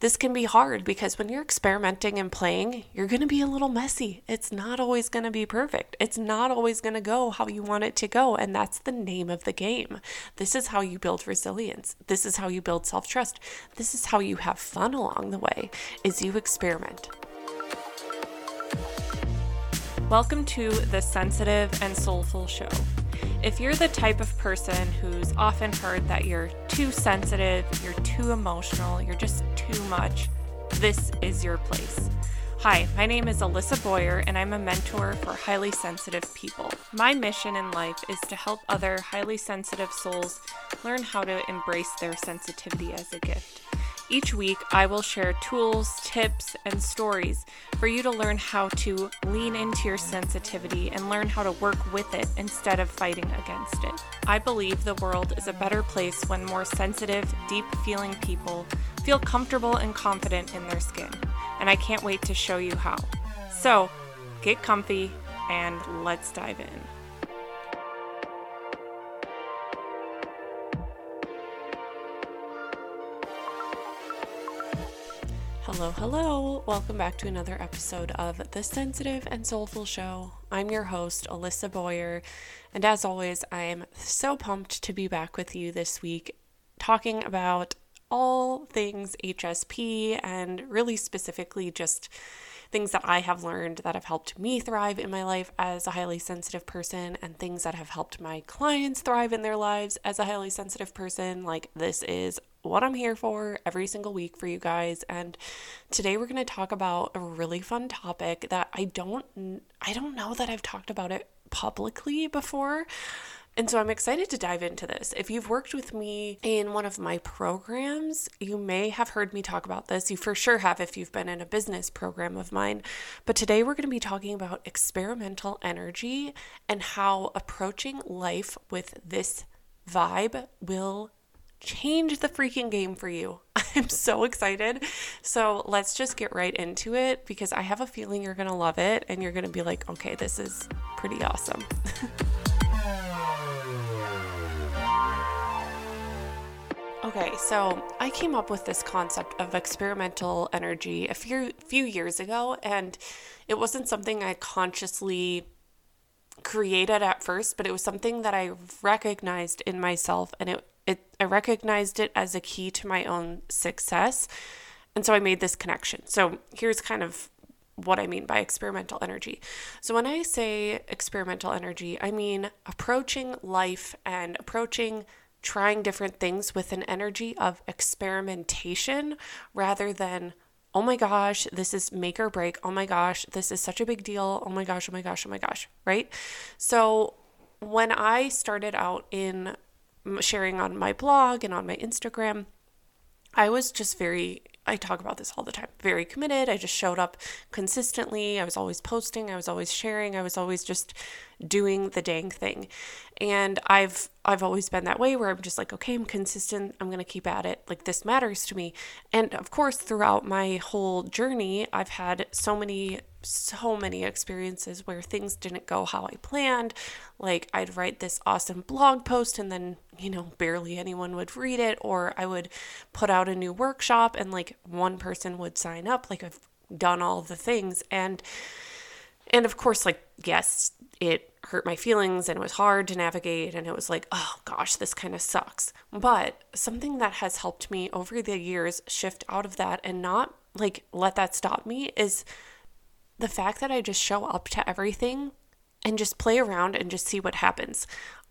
This can be hard because when you're experimenting and playing, you're going to be a little messy. It's not always going to be perfect. It's not always going to go how you want it to go, and that's the name of the game. This is how you build resilience. This is how you build self-trust. This is how you have fun along the way. Is you experiment. Welcome to the Sensitive and Soulful Show. If you're the type of person who's often heard that you're too sensitive, you're too emotional, you're just too much, this is your place. Hi, my name is Alissa Boyer, and I'm a mentor for highly sensitive people. My mission in life is to help other highly sensitive souls learn how to embrace their sensitivity as a gift. Each week, I will share tools, tips, and stories for you to learn how to lean into your sensitivity and learn how to work with it instead of fighting against it. I believe the world is a better place when more sensitive, deep feeling people feel comfortable and confident in their skin. And I can't wait to show you how. So, get comfy and let's dive in. Hello, hello. Welcome back to another episode of The Sensitive and Soulful Show. I'm your host, Alissa Boyer, and as always, I am so pumped to be back with you this week talking about all things HSP and really specifically just things that I have learned that have helped me thrive in my life as a highly sensitive person, and things that have helped my clients thrive in their lives as a highly sensitive person. Like, this is what I'm here for every single week for you guys. And today we're going to talk about a really fun topic that I don't I don't know that I've talked about it publicly before. And so I'm excited to dive into this. If you've worked with me in one of my programs, you may have heard me talk about this. You for sure have if you've been in a business program of mine. But today we're going to be talking about experimental energy and how approaching life with this vibe will change the freaking game for you. I'm so excited. So let's just get right into it because I have a feeling you're going to love it and you're going to be like, okay, this is pretty awesome. Okay, so I came up with this concept of experimental energy a few few years ago and it wasn't something I consciously created at first, but it was something that I recognized in myself and it it I recognized it as a key to my own success. And so I made this connection. So here's kind of what I mean by experimental energy. So, when I say experimental energy, I mean approaching life and approaching trying different things with an energy of experimentation rather than, oh my gosh, this is make or break. Oh my gosh, this is such a big deal. Oh my gosh, oh my gosh, oh my gosh, right? So when I started out in sharing on my blog and on my Instagram, I was just very I talk about this all the time. Very committed. I just showed up consistently. I was always posting, I was always sharing, I was always just doing the dang thing. And I've I've always been that way where I'm just like, okay, I'm consistent. I'm going to keep at it. Like this matters to me. And of course, throughout my whole journey, I've had so many so many experiences where things didn't go how I planned. Like I'd write this awesome blog post and then, you know, barely anyone would read it or I would put out a new workshop and like one person would sign up. Like I've done all the things and and of course like yes, it hurt my feelings and it was hard to navigate and it was like, oh gosh, this kind of sucks. But something that has helped me over the years shift out of that and not like let that stop me is the fact that I just show up to everything and just play around and just see what happens.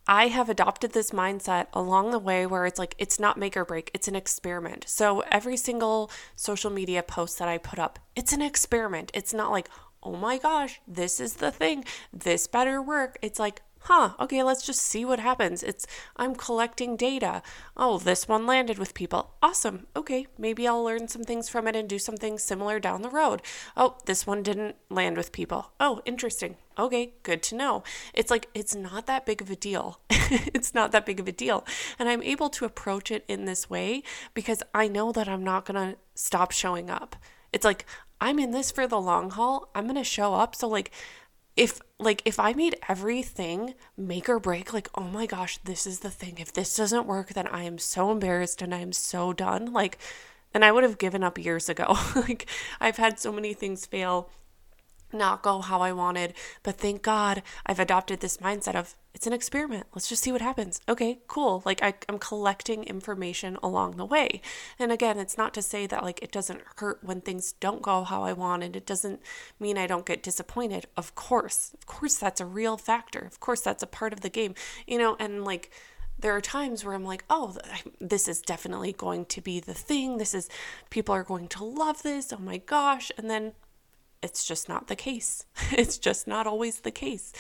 I have adopted this mindset along the way where it's like it's not make or break, it's an experiment. So every single social media post that I put up, it's an experiment. It's not like, oh my gosh, this is the thing, this better work. It's like, huh, okay, let's just see what happens. It's, I'm collecting data. Oh, this one landed with people. Awesome. Okay, maybe I'll learn some things from it and do something similar down the road. Oh, this one didn't land with people. Oh, interesting. Okay, good to know. It's like, it's not that big of a deal. it's not that big of a deal. And I'm able to approach it in this way because I know that I'm not going to stop showing up. It's like, I'm in this for the long haul. I'm going to show up. So, like, if like if I made everything make or break, like, oh my gosh, this is the thing. If this doesn't work, then I am so embarrassed and I am so done. Like, And I would have given up years ago. like, I've had so many things fail not go how I wanted. But thank God I've adopted this mindset of it's an experiment. Let's just see what happens. Okay, cool. Like I, am collecting information along the way. And again, it's not to say that like it doesn't hurt when things don't go how I wanted. It doesn't mean I don't get disappointed. Of course. Of course that's a real factor. Of course that's a part of the game. You know, and like there are times where I'm like, oh, this is definitely going to be the thing. This is, people are going to love this. Oh my gosh. And then it's just not the case. It's just not always the case.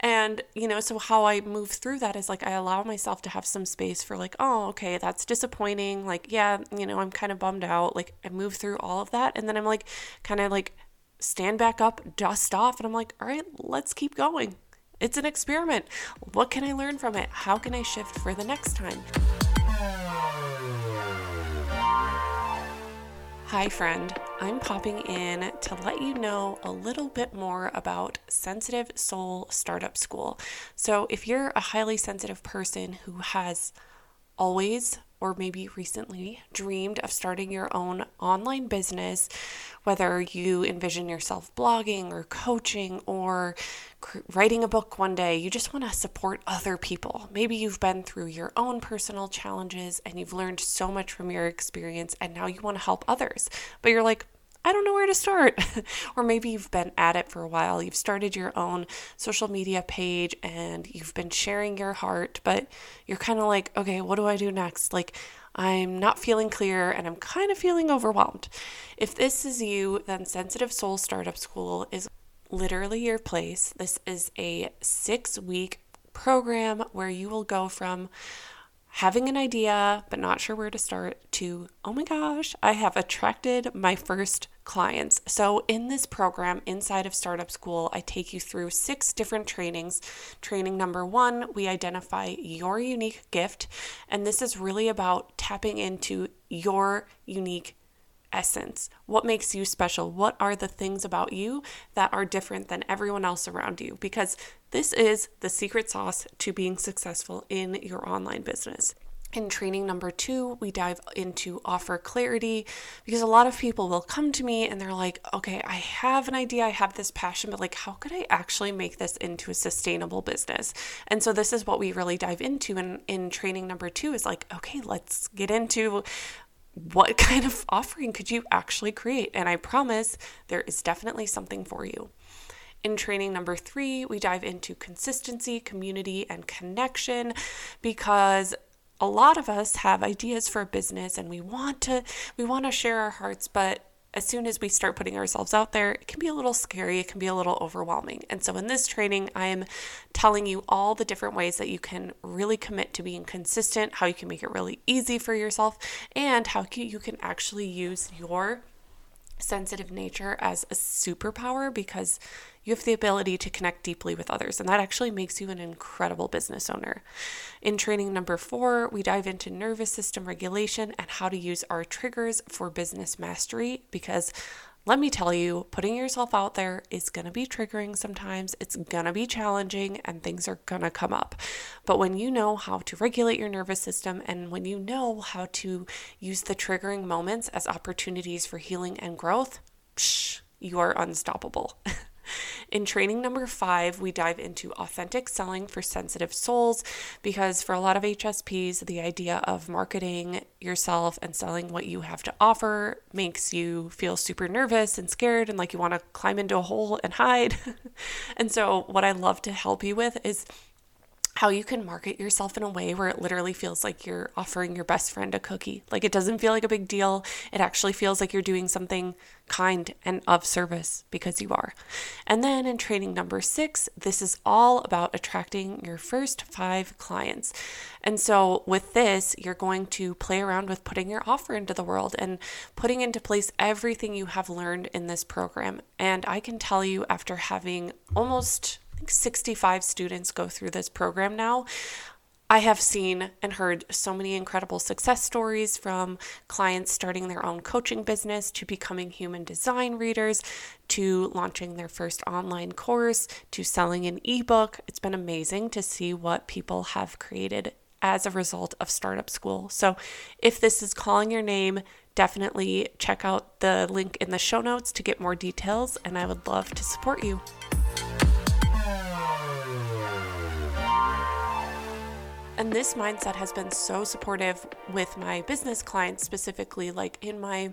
And, you know, so how I move through that is like I allow myself to have some space for, like, oh, okay, that's disappointing. Like, yeah, you know, I'm kind of bummed out. Like, I move through all of that. And then I'm like, kind of like stand back up, dust off. And I'm like, all right, let's keep going. It's an experiment. What can I learn from it? How can I shift for the next time? Hi, friend. I'm popping in to let you know a little bit more about Sensitive Soul Startup School. So, if you're a highly sensitive person who has always or maybe recently dreamed of starting your own online business, whether you envision yourself blogging or coaching or writing a book one day, you just want to support other people. Maybe you've been through your own personal challenges and you've learned so much from your experience, and now you want to help others. But you're like, I don't know where to start. or maybe you've been at it for a while. You've started your own social media page and you've been sharing your heart, but you're kind of like, okay, what do I do next? Like, I'm not feeling clear and I'm kind of feeling overwhelmed. If this is you, then Sensitive Soul Startup School is literally your place. This is a six week program where you will go from having an idea but not sure where to start to, oh my gosh, I have attracted my first clients. So, in this program inside of Startup School, I take you through six different trainings. Training number one, we identify your unique gift, and this is really about tapping into your unique essence. What makes you special? What are the things about you that are different than everyone else around you? Because this is the secret sauce to being successful in your online business. In training number two, we dive into offer clarity because a lot of people will come to me and they're like, okay, I have an idea, I have this passion, but like, how could I actually make this into a sustainable business? And so, this is what we really dive into. And in training number two, is like, okay, let's get into what kind of offering could you actually create? And I promise there is definitely something for you. In training number three, we dive into consistency, community, and connection because a lot of us have ideas for a business and we want to we want to share our hearts but as soon as we start putting ourselves out there, it can be a little scary, it can be a little overwhelming. And so, in this training, I am telling you all the different ways that you can really commit to being consistent, how you can make it really easy for yourself, and how you can actually use your sensitive nature as a superpower because you have the ability to connect deeply with others, and that actually makes you an incredible business owner. In training number four, we dive into nervous system regulation and how to use our triggers for business mastery because let me tell you, putting yourself out there is going to be triggering sometimes. It's going to be challenging and things are going to come up. But when you know how to regulate your nervous system and when you know how to use the triggering moments as opportunities for healing and growth, psh, you are unstoppable. In training number five, we dive into authentic selling for sensitive souls because for a lot of HSPs, the idea of marketing yourself and selling what you have to offer makes you feel super nervous and scared and like you want to climb into a hole and hide. and so, what I love to help you with is how you can market yourself in a way where it literally feels like you're offering your best friend a cookie. Like it doesn't feel like a big deal. It actually feels like you're doing something kind and of service because you are. And then in training number six, this is all about attracting your first five clients. And so with this, you're going to play around with putting your offer into the world and putting into place everything you have learned in this program. And I can tell you, after having almost 65 students go through this program now. I have seen and heard so many incredible success stories from clients starting their own coaching business to becoming human design readers to launching their first online course to selling an ebook. It's been amazing to see what people have created as a result of startup school. So, if this is calling your name, definitely check out the link in the show notes to get more details, and I would love to support you. And this mindset has been so supportive with my business clients, specifically, like in my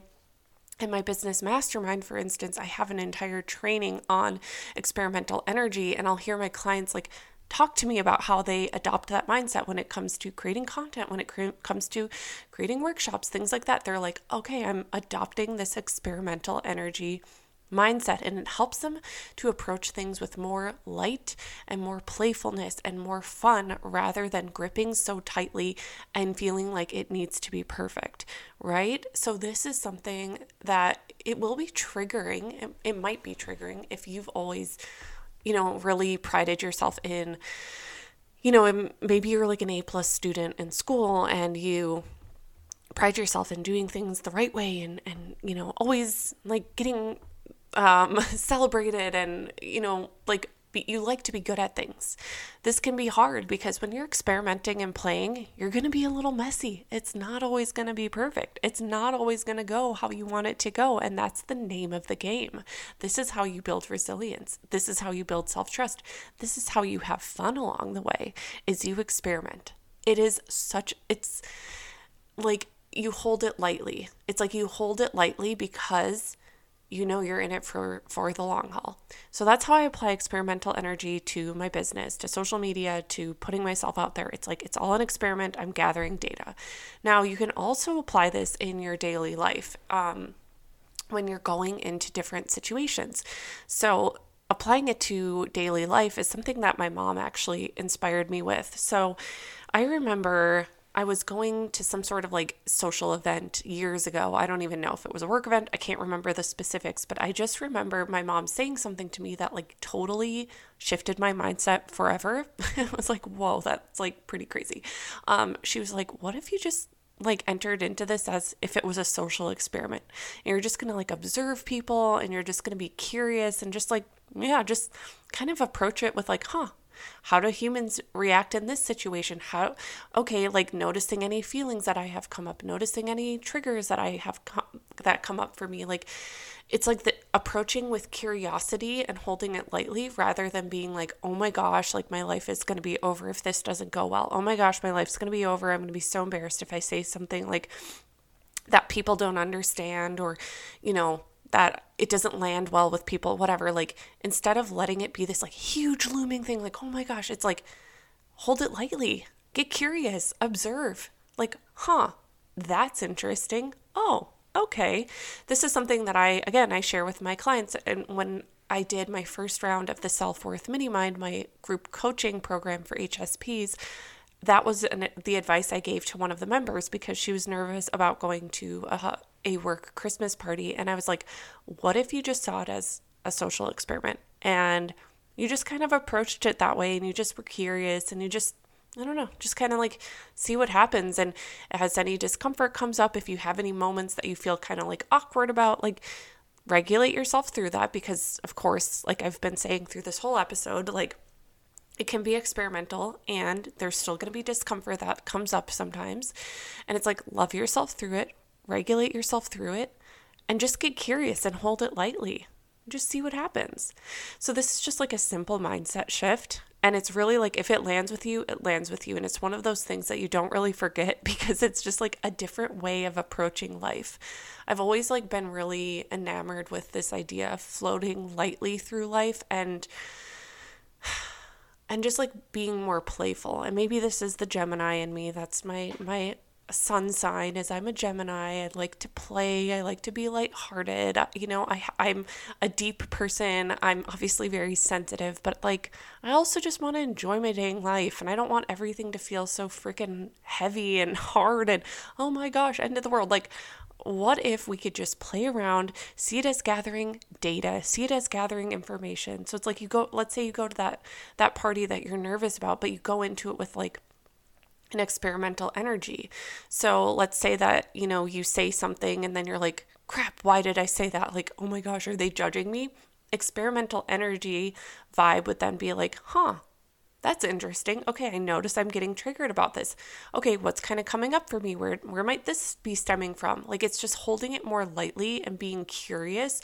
in my business mastermind, for instance, I have an entire training on experimental energy, and I'll hear my clients like talk to me about how they adopt that mindset when it comes to creating content, when it cre- comes to creating workshops, things like that. They're like, okay, I'm adopting this experimental energy mindset and it helps them to approach things with more light and more playfulness and more fun rather than gripping so tightly and feeling like it needs to be perfect, right? So this is something that it will be triggering. It, it might be triggering if you've always you know, really prided yourself in, you know, maybe you're like an A plus student in school and you pride yourself in doing things the right way and, and you know, always like getting um, celebrated and, you know, like you like to be good at things. This can be hard because when you're experimenting and playing, you're going to be a little messy. It's not always going to be perfect. It's not always going to go how you want it to go, and that's the name of the game. This is how you build resilience. This is how you build self-trust. This is how you have fun along the way. Is you experiment. It is such it's like you hold it lightly. It's like you hold it lightly because you know you're in it for for the long haul. So that's how I apply experimental energy to my business, to social media, to putting myself out there. It's like it's all an experiment. I'm gathering data. Now you can also apply this in your daily life um, when you're going into different situations. So applying it to daily life is something that my mom actually inspired me with. So I remember I was going to some sort of like social event years ago. I don't even know if it was a work event. I can't remember the specifics, but I just remember my mom saying something to me that like totally shifted my mindset forever. I was like, whoa, that's like pretty crazy. Um, she was like, what if you just like entered into this as if it was a social experiment and you're just going to like observe people and you're just going to be curious and just like yeah just kind of approach it with like huh how do humans react in this situation? How, okay, like noticing any feelings that I have come up, noticing any triggers that I have come, that come up for me. Like, it's like the approaching with curiosity and holding it lightly rather than being like, oh my gosh, like my life is going to be over if this doesn't go well. Oh my gosh, my life's going to be over. I'm going to be so embarrassed if I say something like that people don't understand or, you know, that it doesn't land well with people, whatever. Like, instead of letting it be this like huge looming thing, like, oh my gosh, it's like, hold it lightly, get curious, observe. Like, huh, that's interesting. Oh, okay. This is something that I, again, I share with my clients. And when I did my first round of the Self Worth Mini Mind, my group coaching program for HSPs, that was an, the advice I gave to one of the members because she was nervous about going to a, a work Christmas party. And I was like, what if you just saw it as a social experiment and you just kind of approached it that way and you just were curious and you just, I don't know, just kind of like see what happens. And as any discomfort comes up, if you have any moments that you feel kind of like awkward about, like, regulate yourself through that because, of course, like I've been saying through this whole episode, like it can be experimental and there's still going to be discomfort that comes up sometimes. And it's like, love yourself through it, regulate yourself through it, and just get curious and hold it lightly. Just see what happens. So, this is just like a simple mindset shift. And it's really like if it lands with you, it lands with you. And it's one of those things that you don't really forget because it's just like a different way of approaching life. I've always like been really enamored with this idea of floating lightly through life and and just like being more playful. And maybe this is the Gemini in me. That's my my sun sign is I'm a Gemini. I like to play. I like to be lighthearted. You know, I I'm a deep person. I'm obviously very sensitive, but like I also just want to enjoy my dang life and I don't want everything to feel so freaking heavy and hard and oh my gosh, end of the world. Like what if we could just play around, see it as gathering data, see it as gathering information. So it's like you go let's say you go to that that party that you're nervous about, but you go into it with like an experimental energy. So let's say that, you know, you say something and then you're like, crap, why did I say that? Like, oh my gosh, are they judging me? Experimental energy vibe would then be like, huh, that's interesting. Okay, I notice I'm getting triggered about this. Okay, what's kind of coming up for me? Where where might this be stemming from? Like it's just holding it more lightly and being curious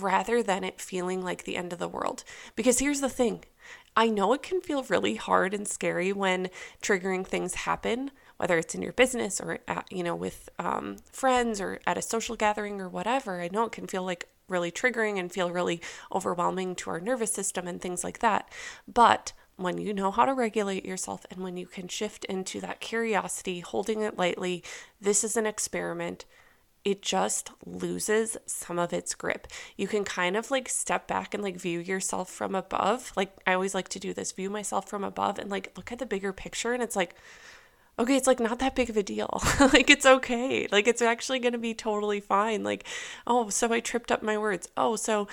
rather than it feeling like the end of the world. Because here's the thing. I know it can feel really hard and scary when triggering things happen, whether it's in your business or at, you know with um, friends or at a social gathering or whatever. I know it can feel like really triggering and feel really overwhelming to our nervous system and things like that. But when you know how to regulate yourself and when you can shift into that curiosity, holding it lightly, this is an experiment, it just loses some of its grip. You can kind of like step back and like view yourself from above. Like I always like to do this, view myself from above and like look at the bigger picture and it's like okay, it's like not that big of a deal. like it's okay. Like it's actually going to be totally fine. Like oh, so I tripped up my words. Oh, so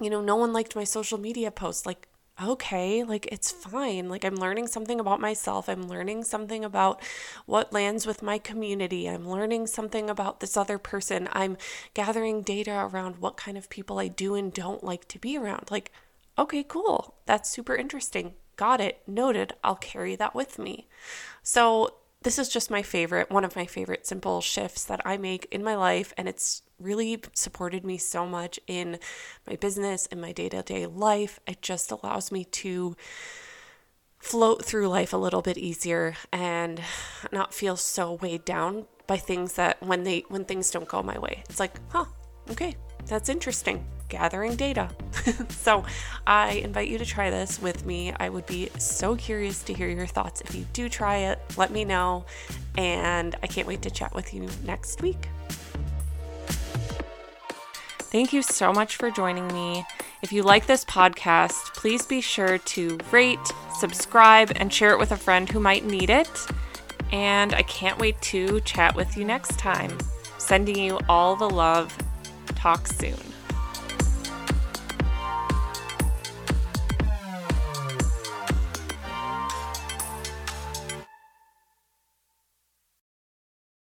you know, no one liked my social media post. Like okay, like it's fine. Like I'm learning something about myself. I'm learning something about what lands with my community. I'm learning something about this other person. I'm gathering data around what kind of people I do and don't like to be around. Like, okay, cool. That's super interesting. Got it. Noted. I'll carry that with me. So, this is just my favorite, one of my favorite simple shifts that I make in my life. And it's really supported me so much in my business and my day to day life. It just allows me to float through life a little bit easier and not feel so weighed down by things that when they when things don't go my way. It's like, huh, okay, that's interesting. Gathering data. so I invite you to try this with me. I would be so curious to hear your thoughts. If you do try it, let me know. And I can't wait to chat with you next week. Thank you so much for joining me. If you like this podcast, please be sure to rate, subscribe, and share it with a friend who might need it. And I can't wait to chat with you next time. Sending you all the love. Talk soon.